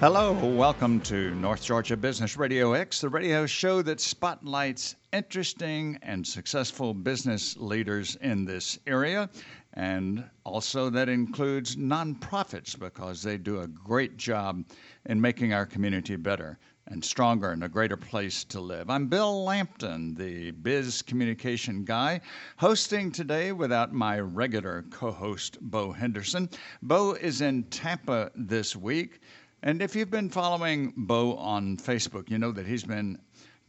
Hello, welcome to North Georgia Business Radio X, the radio show that spotlights interesting and successful business leaders in this area, and also that includes nonprofits because they do a great job in making our community better and stronger and a greater place to live. I'm Bill Lampton, the biz communication guy, hosting today without my regular co host, Bo Henderson. Bo is in Tampa this week. And if you've been following Bo on Facebook, you know that he's been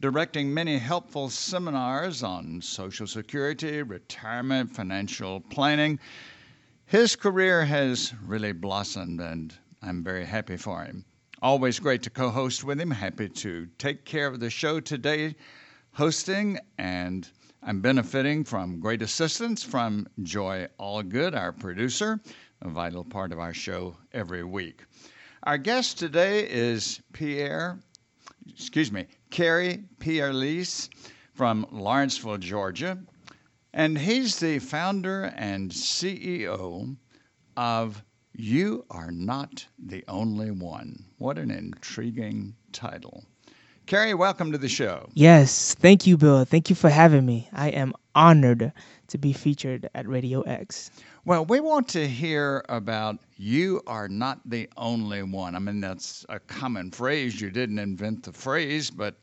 directing many helpful seminars on Social Security, retirement, financial planning. His career has really blossomed, and I'm very happy for him. Always great to co host with him. Happy to take care of the show today, hosting, and I'm benefiting from great assistance from Joy Allgood, our producer, a vital part of our show every week. Our guest today is Pierre, excuse me, Kerry Pierre-Lys from Lawrenceville, Georgia, and he's the founder and CEO of you Are Not the Only One. What an intriguing title. Kerry, welcome to the show. Yes, thank you, Bill. Thank you for having me. I am honored to be featured at Radio X. Well, we want to hear about you are not the only one. I mean, that's a common phrase. You didn't invent the phrase, but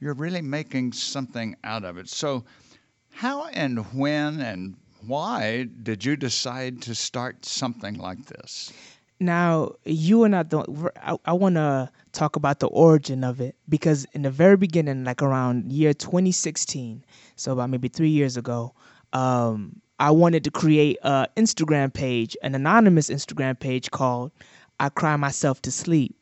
you're really making something out of it. So, how and when and why did you decide to start something like this? Now, you and I don't. I, I want to talk about the origin of it because in the very beginning, like around year 2016, so about maybe three years ago, um, I wanted to create an Instagram page, an anonymous Instagram page called "I Cry Myself to Sleep."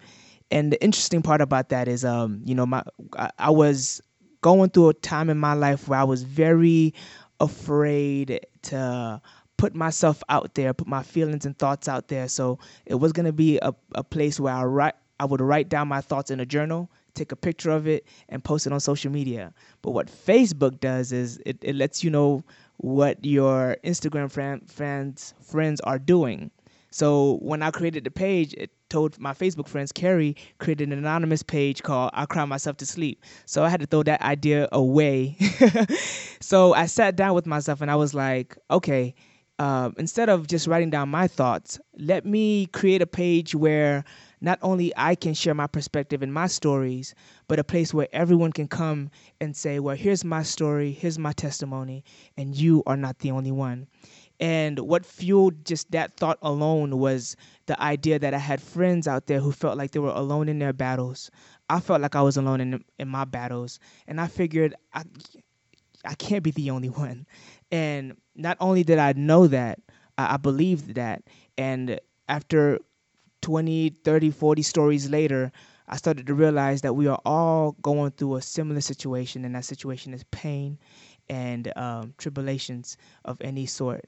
And the interesting part about that is, um, you know, my I, I was going through a time in my life where I was very afraid to put myself out there, put my feelings and thoughts out there. So it was gonna be a, a place where I write I would write down my thoughts in a journal, take a picture of it, and post it on social media. But what Facebook does is it, it lets you know what your Instagram friend, friends friends are doing. So when I created the page, it told my Facebook friends, Kerry created an anonymous page called I Cry Myself to Sleep. So I had to throw that idea away. so I sat down with myself and I was like, okay, uh, instead of just writing down my thoughts, let me create a page where not only I can share my perspective and my stories, but a place where everyone can come and say, well, here's my story, here's my testimony, and you are not the only one. And what fueled just that thought alone was the idea that I had friends out there who felt like they were alone in their battles. I felt like I was alone in in my battles, and I figured I I can't be the only one. And not only did I know that, I, I believed that. And after 20, 30, 40 stories later, I started to realize that we are all going through a similar situation, and that situation is pain and um, tribulations of any sort.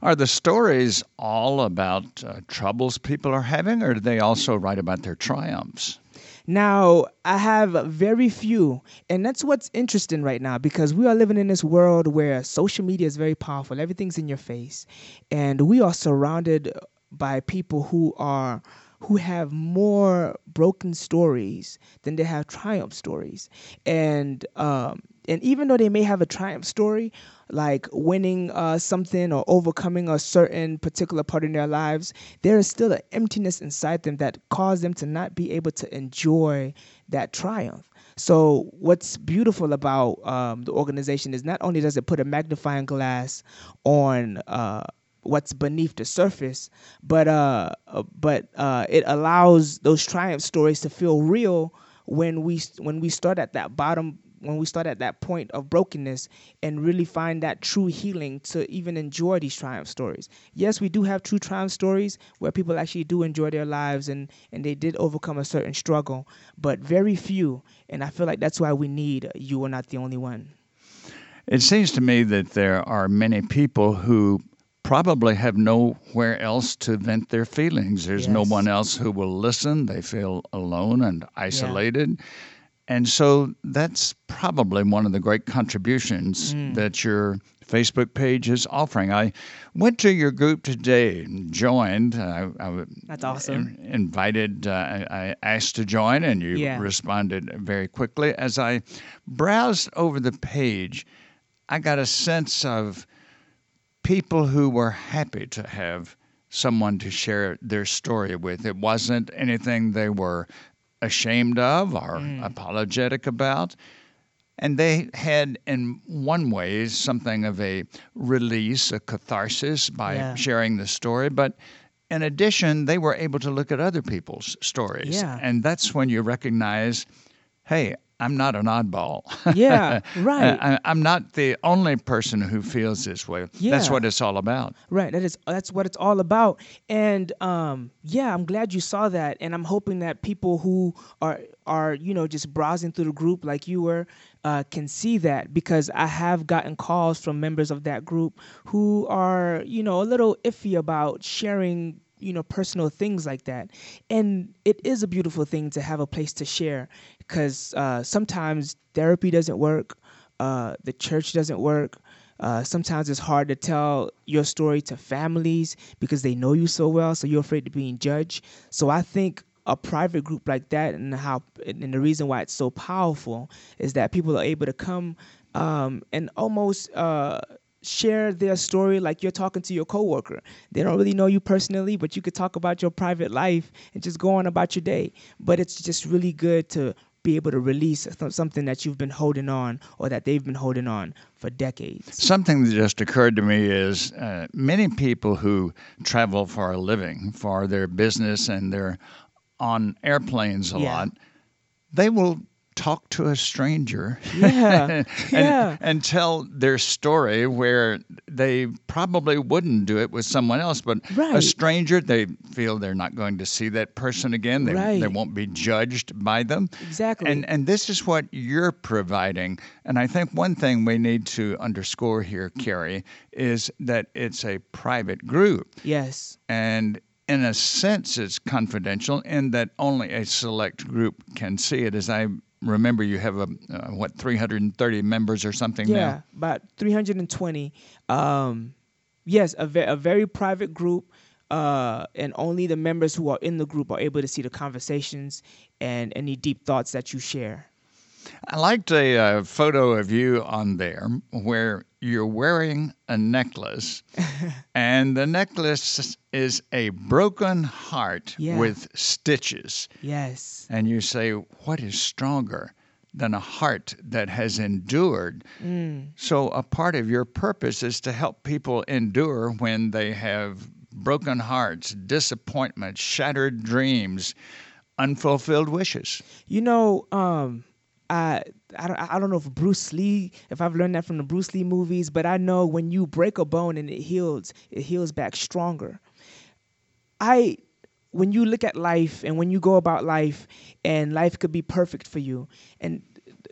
Are the stories all about uh, troubles people are having, or do they also write about their triumphs? Now, I have very few, and that's what's interesting right now because we are living in this world where social media is very powerful. Everything's in your face, and we are surrounded by people who are who have more broken stories than they have triumph stories. And um, and even though they may have a triumph story, like winning uh, something or overcoming a certain particular part in their lives, there is still an emptiness inside them that caused them to not be able to enjoy that triumph. So what's beautiful about um, the organization is not only does it put a magnifying glass on uh, what's beneath the surface, but uh, uh, but uh, it allows those triumph stories to feel real when we when we start at that bottom when we start at that point of brokenness and really find that true healing to even enjoy these triumph stories. Yes, we do have true triumph stories where people actually do enjoy their lives and and they did overcome a certain struggle, but very few. And I feel like that's why we need you are not the only one. It seems to me that there are many people who probably have nowhere else to vent their feelings. There's yes. no one else who will listen. They feel alone and isolated. Yeah. And so that's probably one of the great contributions Mm. that your Facebook page is offering. I went to your group today and joined. I, I That's awesome. in- invited, uh, I I asked to join, and you Yeah. responded very quickly. As I browsed over the page, I got a sense of people who were happy to have someone to share their story with. It wasn't anything they were ashamed of or Mm. apologetic about. And they had, in one way, something of a release, a catharsis by Yeah. sharing the story. But in addition, they were able to look at other people's stories. Yeah. And that's when you recognize hey, I'm not an oddball. Yeah, right. I, I'm not the only person who feels this way. Yeah. That's what it's all about. Right. That is that's what it's all about. And um, yeah, I'm glad you saw that. And I'm hoping that people who are are you know just browsing through the group like you were uh, can see that because I have gotten calls from members of that group who are you know a little iffy about sharing you know personal things like that and it is a beautiful thing to have a place to share because uh, sometimes therapy doesn't work uh, the church doesn't work uh, sometimes it's hard to tell your story to families because they know you so well, so you're afraid of being judged. So I think a private group like that, and how, and the reason why it's so powerful is that people are able to come um, and almost uh, share their story like you're talking to your coworker. They don't really know you personally, but you could talk about your private life and just go on about your day. But it's just really good to be able to release th- something that you've been holding on or that they've been holding on for decades. Something that just occurred to me is uh, many people who travel for a living, for their business, and they're on airplanes a Yeah. lot, they will talk to a stranger Yeah, and, yeah. and tell their story where they probably wouldn't do it with someone else. But a stranger, they feel they're not going to see that person again. They, they won't be judged by them. Exactly. And and this is what you're providing. And I think one thing we need to underscore here, Kerry, is that it's a private group. Yes. And in a sense, it's confidential in that only a select group can see it. As I remember, you have a uh, what 330 members or something now? Yeah, now. about 320. Um, yes, a, ve- a very private group, uh, and only the members who are in the group are able to see the conversations and any deep thoughts that you share. I liked a uh, photo of you on there where you're wearing a necklace, and the necklace is a broken heart Yeah. with stitches. Yes. And you say, What is stronger than a heart that has endured? Mm. So, a part of your purpose is to help people endure when they have broken hearts, disappointment, shattered dreams, unfulfilled wishes. You know, um, I I don't, I don't know if Bruce Lee, if I've learned that from the Bruce Lee movies, but I know when you break a bone and it heals, it heals back stronger. I when you look at life and when you go about life and life could be perfect for you and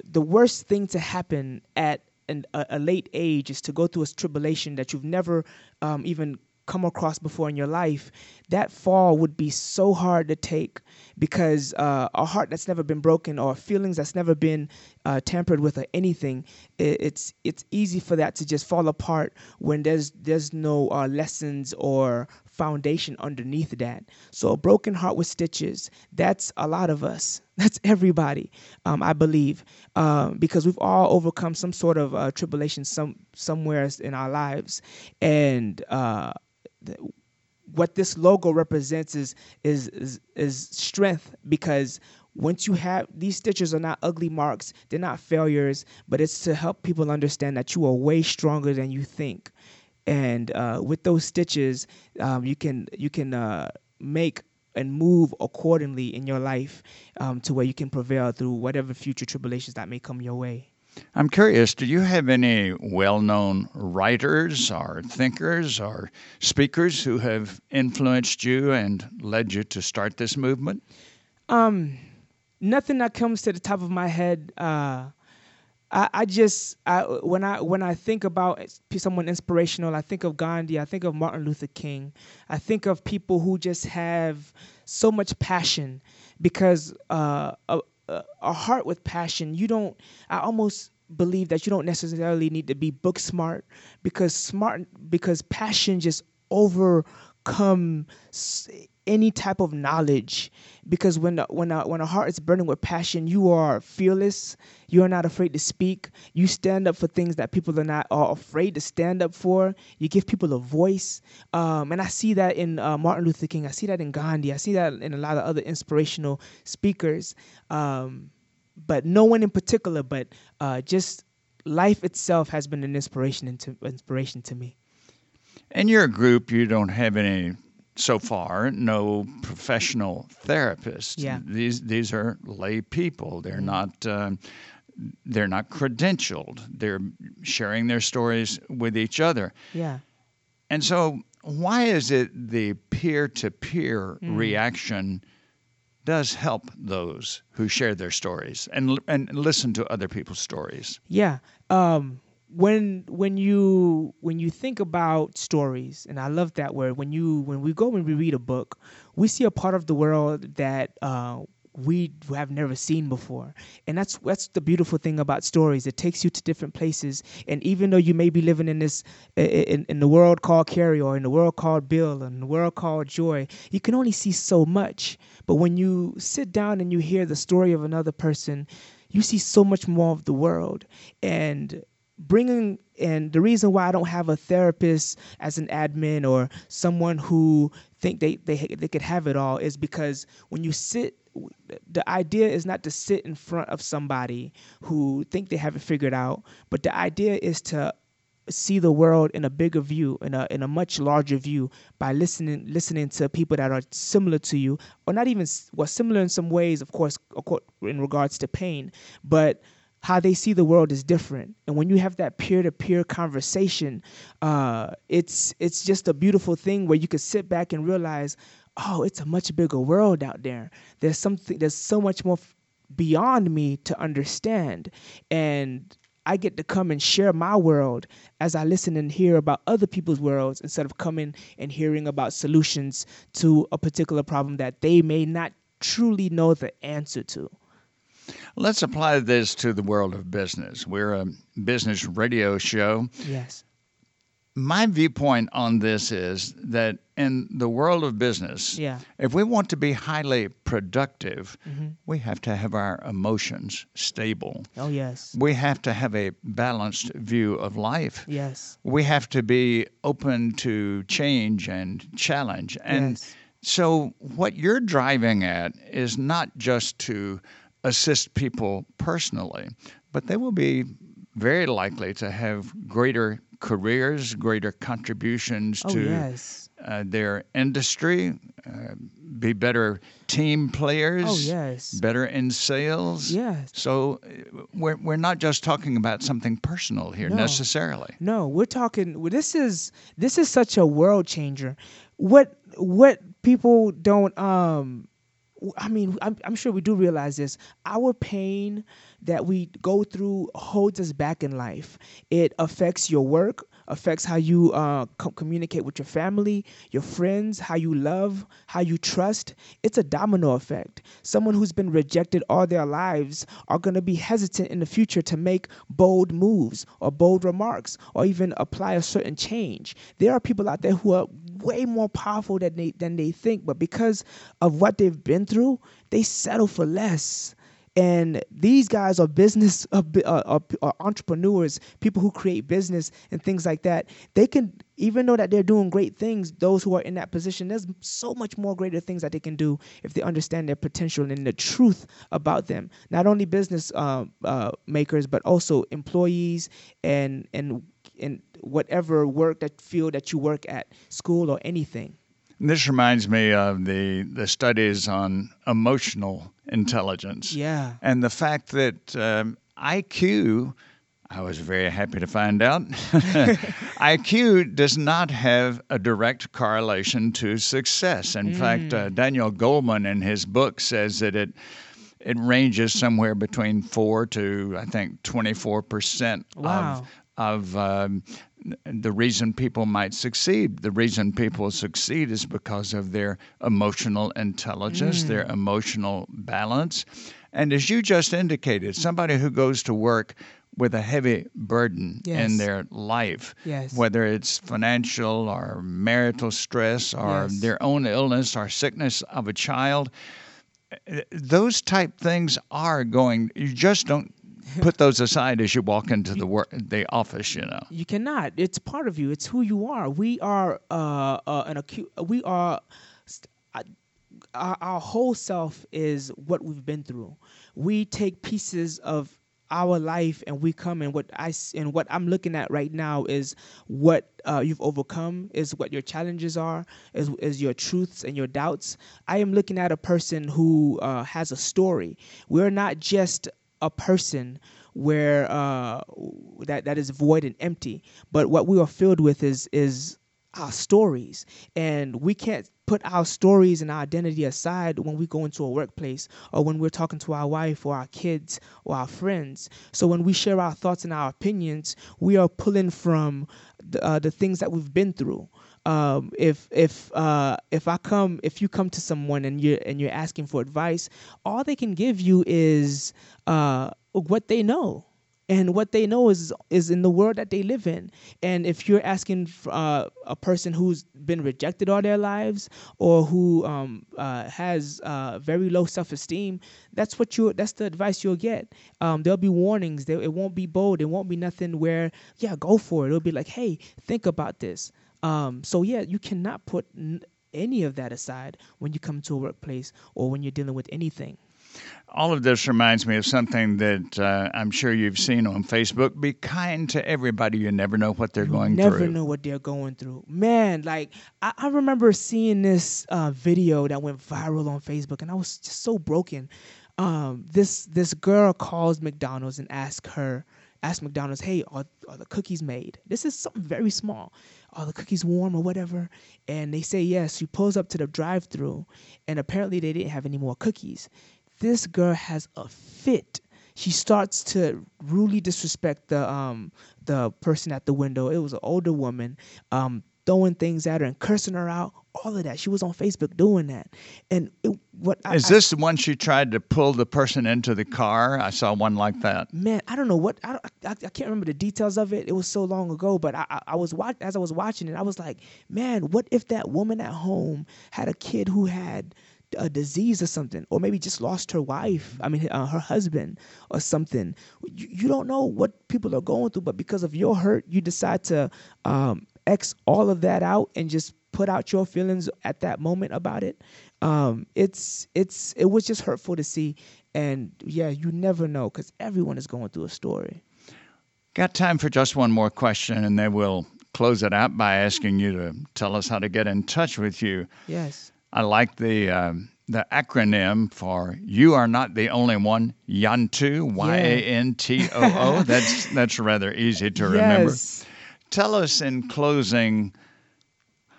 the worst thing to happen at an, a, a late age is to go through a tribulation that you've never um, even come across before in your life that fall would be so hard to take because uh, a heart that's never been broken or feelings that's never been uh, tampered with or anything it, it's it's easy for that to just fall apart when there's there's no uh, lessons or foundation underneath that. So a broken heart with stitches, that's a lot of us. That's everybody, um, I believe, um, because we've all overcome some sort of uh, tribulation some somewhere in our lives, and uh, what this logo represents is is is, is strength because once you have these stitches are not ugly marks they're not failures but it's to help people understand that you are way stronger than you think. And uh, with those stitches um, you can you can uh, make and move accordingly in your life um, to where you can prevail through whatever future tribulations that may come your way I'm curious, do you have any well known writers or thinkers or speakers who have influenced you and led you to start this movement? Um, nothing that comes to the top of my head. Uh, I, I just I, when I when I think about someone inspirational, I think of Gandhi. I think of Martin Luther King. I think of people who just have so much passion because uh, uh, a, heart with passion, you don't. I almost believe that you don't necessarily need to be book smart because smart because passion just overcome any type of knowledge. Because when the, when a, when a heart is burning with passion you are fearless. You are not afraid to speak. You stand up for things that people are not are afraid to stand up for. You give people a voice. Um, and i see that in uh, martin luther king. I see that in gandhi. I see that in a lot of other inspirational speakers. Um, but no one in particular but uh, just life itself has been an inspiration inspiration to me. In your group you don't have any so far no professional therapists. Yeah. These these are lay people. They're mm-hmm. not uh, they're not credentialed. They're sharing their stories with each other. Yeah. And so why is it the peer-to-peer mm. reaction does help those who share their stories and and listen to other people's stories? Yeah. Um when when you when you think about stories and i love that word when you when we go and we read a book we see a part of the world that uh, we have never seen before. And that's that's the beautiful thing about stories. It takes you to different places. And even though you may be living in this in, in the world called kerry or in the world called bill and the world called joy you can only see so much. But when you sit down and you hear the story of another person you see so much more of the world. And bringing and the reason why I don't have a therapist as an admin or someone who think they they they could have it all is because when you sit the idea is not to sit in front of somebody who think they have it figured out but the idea is to see the world in a bigger view in a in a much larger view by listening listening to people that are similar to you or not even well similar in some ways of course in regards to pain but how they see the world is different. And when you have that peer-to-peer conversation uh, it's it's just a beautiful thing where you can sit back and realize oh it's a much bigger world out there. There's something there's so much more f- beyond me to understand. And I get to come and share my world as I listen and hear about other people's worlds instead of coming and hearing about solutions to a particular problem that they may not truly know the answer to. Let's apply this to the world of business. We're a business radio show. Yes. My viewpoint on this is that in the world of business, yeah. if we want to be highly productive, mm-hmm. we have to have our emotions stable. Oh, yes. We have to have a balanced view of life. Yes. We have to be open to change and challenge. And yes. so, what you're driving at is not just to assist people personally, but they will be very likely to have greater careers, greater contributions oh, to yes. uh, their industry, uh, be better team players. Oh, yes. Better in sales. Yes. So uh, we're, we're not just talking about something personal here no. necessarily. No, we're talking. This is this is such a world changer. What what people don't um I mean, I'm, I'm, sure we do realize this. Our pain that we go through holds us back in life. It affects your work, affects how you uh, co- communicate with your family, your friends, how you love, how you trust. It's a domino effect. Someone who's been rejected all their lives are going to be hesitant in the future to make bold moves or bold remarks or even apply a certain change. There are people out there who are way more powerful than they than they think, but because of what they've been through, they settle for less. And these guys are business, uh, uh, entrepreneurs, people who create business and things like that. They can, even though that they're doing great things, those who are in that position, there's so much more greater things that they can do if they understand their potential and the truth about them. Not only business uh, uh, makers, but also employees and and in whatever work that field that you work at, school or anything. This reminds me of the the studies on emotional intelligence. Yeah. And the fact that um, IQ, I was very happy to find out, IQ does not have a direct correlation to success. In mm. fact, uh, Daniel Goleman in his book says that it it ranges somewhere between four to I think twenty four percent of of um, the reason people might succeed. The reason people succeed is because of their emotional intelligence, mm. their emotional balance. And as you just indicated, somebody who goes to work with a heavy burden Yes. in their life, Yes. whether it's financial or marital stress or Yes. their own illness or sickness of a child, those type things are going. You just don't put those aside as you walk into the work the office. You know. You cannot. It's part of you. It's who you are. We are uh, uh, an acute. We are. st- uh, Our, our whole self is what we've been through. We take pieces of our life and we come and what I and what I'm looking at right now is what uh, you've overcome, is what your challenges are, is is your truths and your doubts. I am looking at a person who uh, has a story. We're not just a person where uh, that that is void and empty. But what we are filled with is is our stories, and we can't put our stories and our identity aside when we go into a workplace or when we're talking to our wife or our kids or our friends. So when we share our thoughts and our opinions, we are pulling from the, uh, the things that we've been through um, if if uh, if I come if you come to someone and you're and you're asking for advice, all they can give you is uh, what they know. And what they know is is in the world that they live in. And if you're asking uh, a person who's been rejected all their lives, or who um, uh, has uh, very low self-esteem, that's what you that's the advice you'll get. Um, there'll be warnings. There, it won't be bold. It won't be nothing where yeah, go for it. It'll be like, hey, think about this. Um, so yeah, you cannot put n- any of that aside when you come to a workplace or when you're dealing with anything. All of this reminds me of something that uh, I'm sure you've seen on Facebook. Be kind to everybody. You never know what they're going Never through. Never know what they're going through. Man, like I, I remember seeing this uh, video that went viral on Facebook, and I was just so broken. Um, this this girl calls McDonald's and asks her, ask McDonald's, hey, are, are the cookies made? This is something very small. Are the cookies warm or whatever? And they say yes. She pulls up to the drive-through, and apparently they didn't have any more cookies. This girl has a fit she starts to really disrespect the um the person at the window. It was an older woman, um, throwing things at her and cursing her out. All of that. She was on Facebook doing that. And it, what I- Is I- this the one she tried to pull the person into the car? I saw one like that. man, I don't know what I, I I can't remember the details of it. It was so long ago, but I I, I was watch as I was watching it, I was like, man, what if that woman at home had a kid who had a disease or something, or maybe just lost her wife, I mean uh, her husband or something. You, you don't know what people are going through, but because of your hurt, you decide to um, X all of that out and just put out your feelings at that moment about it. Um, it's it's it was just hurtful to see, and yeah, you never know because everyone is going through a story. Got time for just one more question, and then we'll close it out by asking you to tell us how to get in touch with you. Yes. I like the um, the acronym for "You are not the only one." YANTOO, Y A N T O O. That's that's rather easy to remember. Tell us in closing,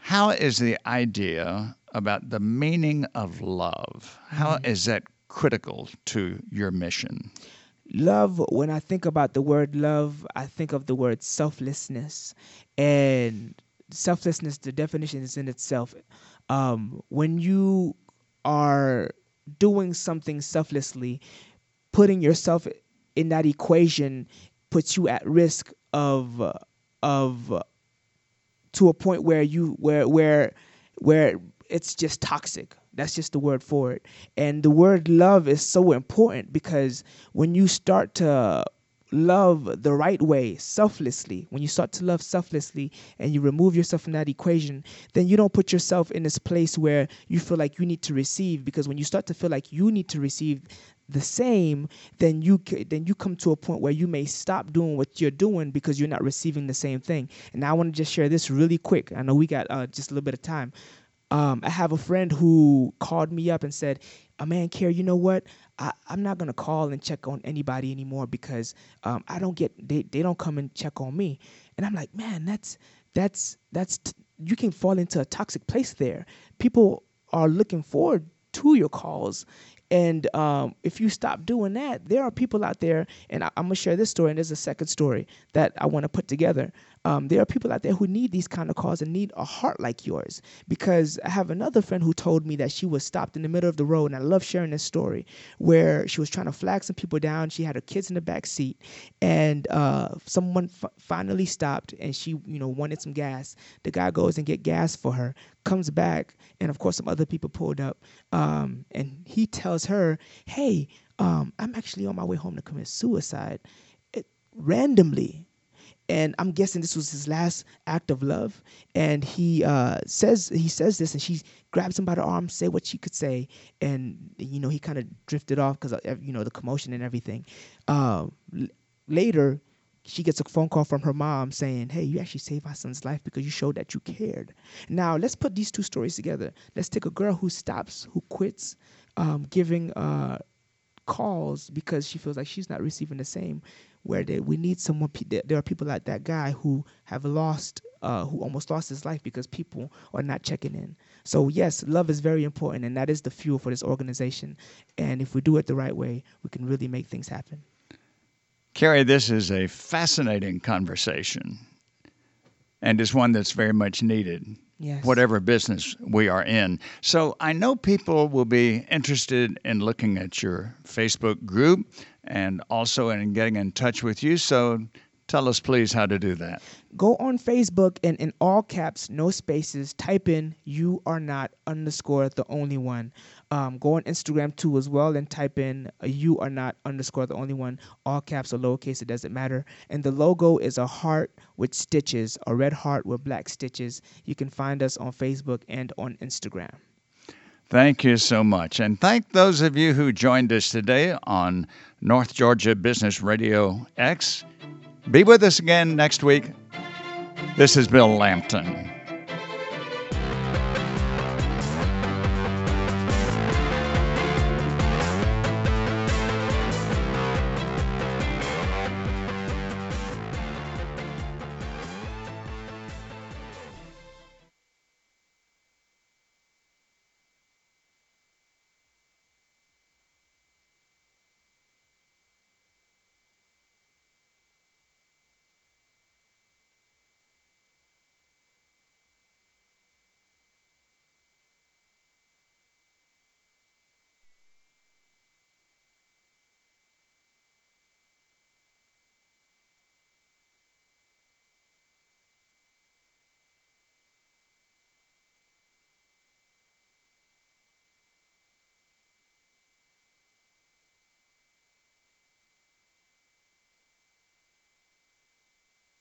how is the idea about the meaning of love? How is that critical to your mission? Love, when I think about the word love, I think of the word selflessness. And selflessness, the definition is in itself. Um, when you are doing something selflessly, putting yourself in that equation puts you at risk of uh, of to a point where you where where where it's just toxic. That's just the word for it. And the word love is so important because when you start to love the right way selflessly when you start to love selflessly and you remove yourself from that equation then you don't put yourself in this place where you feel like you need to receive because when you start to feel like you need to receive the same then you then you come to a point where you may stop doing what you're doing because you're not receiving the same thing and i want to just share this really quick i know we got uh, just a little bit of time um, I have a friend who called me up and said, "A man, care, you know what? I, I'm not gonna call and check on anybody anymore because um, I don't get they, they don't come and check on me." And I'm like, "Man, that's that's that's t- you can fall into a toxic place there. People are looking forward to your calls." And um, if you stop doing that, there are people out there, and I, I'm gonna share this story. And there's a second story that I want to put together. Um, there are people out there who need these kind of calls and need a heart like yours. Because I have another friend who told me that she was stopped in the middle of the road, and I love sharing this story, where she was trying to flag some people down. She had her kids in the back seat, and uh, someone f- finally stopped, and she, you know, wanted some gas. The guy goes and get gas for her, comes back, and of course some other people pulled up, um, and he tells her, "Hey, um, I'm actually on my way home to commit suicide." Randomly, and I'm guessing this was his last act of love. And he uh, says he says this, and she grabs him by the arm, say what she could say, and you know he kind of drifted off because you know the commotion and everything. Uh, l- later, she gets a phone call from her mom saying, "Hey, you actually saved my son's life because you showed that you cared." Now let's put these two stories together. Let's take a girl who stops, who quits, um, giving. Uh, calls because she feels like she's not receiving the same where they, we need someone there are people like that guy who have lost uh, who almost lost his life because people are not checking in. So yes love is very important and that is the fuel for this organization. And if we do it the right way we can really make things happen. Kerry, this is a fascinating conversation and is one that's very much needed yes. whatever business we are in. So I know people will be interested in looking at your Facebook group and also in getting in touch with you. So tell us, please, how to do that. Go on Facebook and in all caps, no spaces, type in you are not underscore the only one. Um, go on Instagram too as well and type in uh, you are not underscore the only one. All caps or lowercase, it doesn't matter. And the logo is a heart with stitches, a red heart with black stitches. You can find us on Facebook and on Instagram. Thank you so much. And thank those of you who joined us today on North Georgia Business Radio X. Be with us again next week. This is Bill Lampton.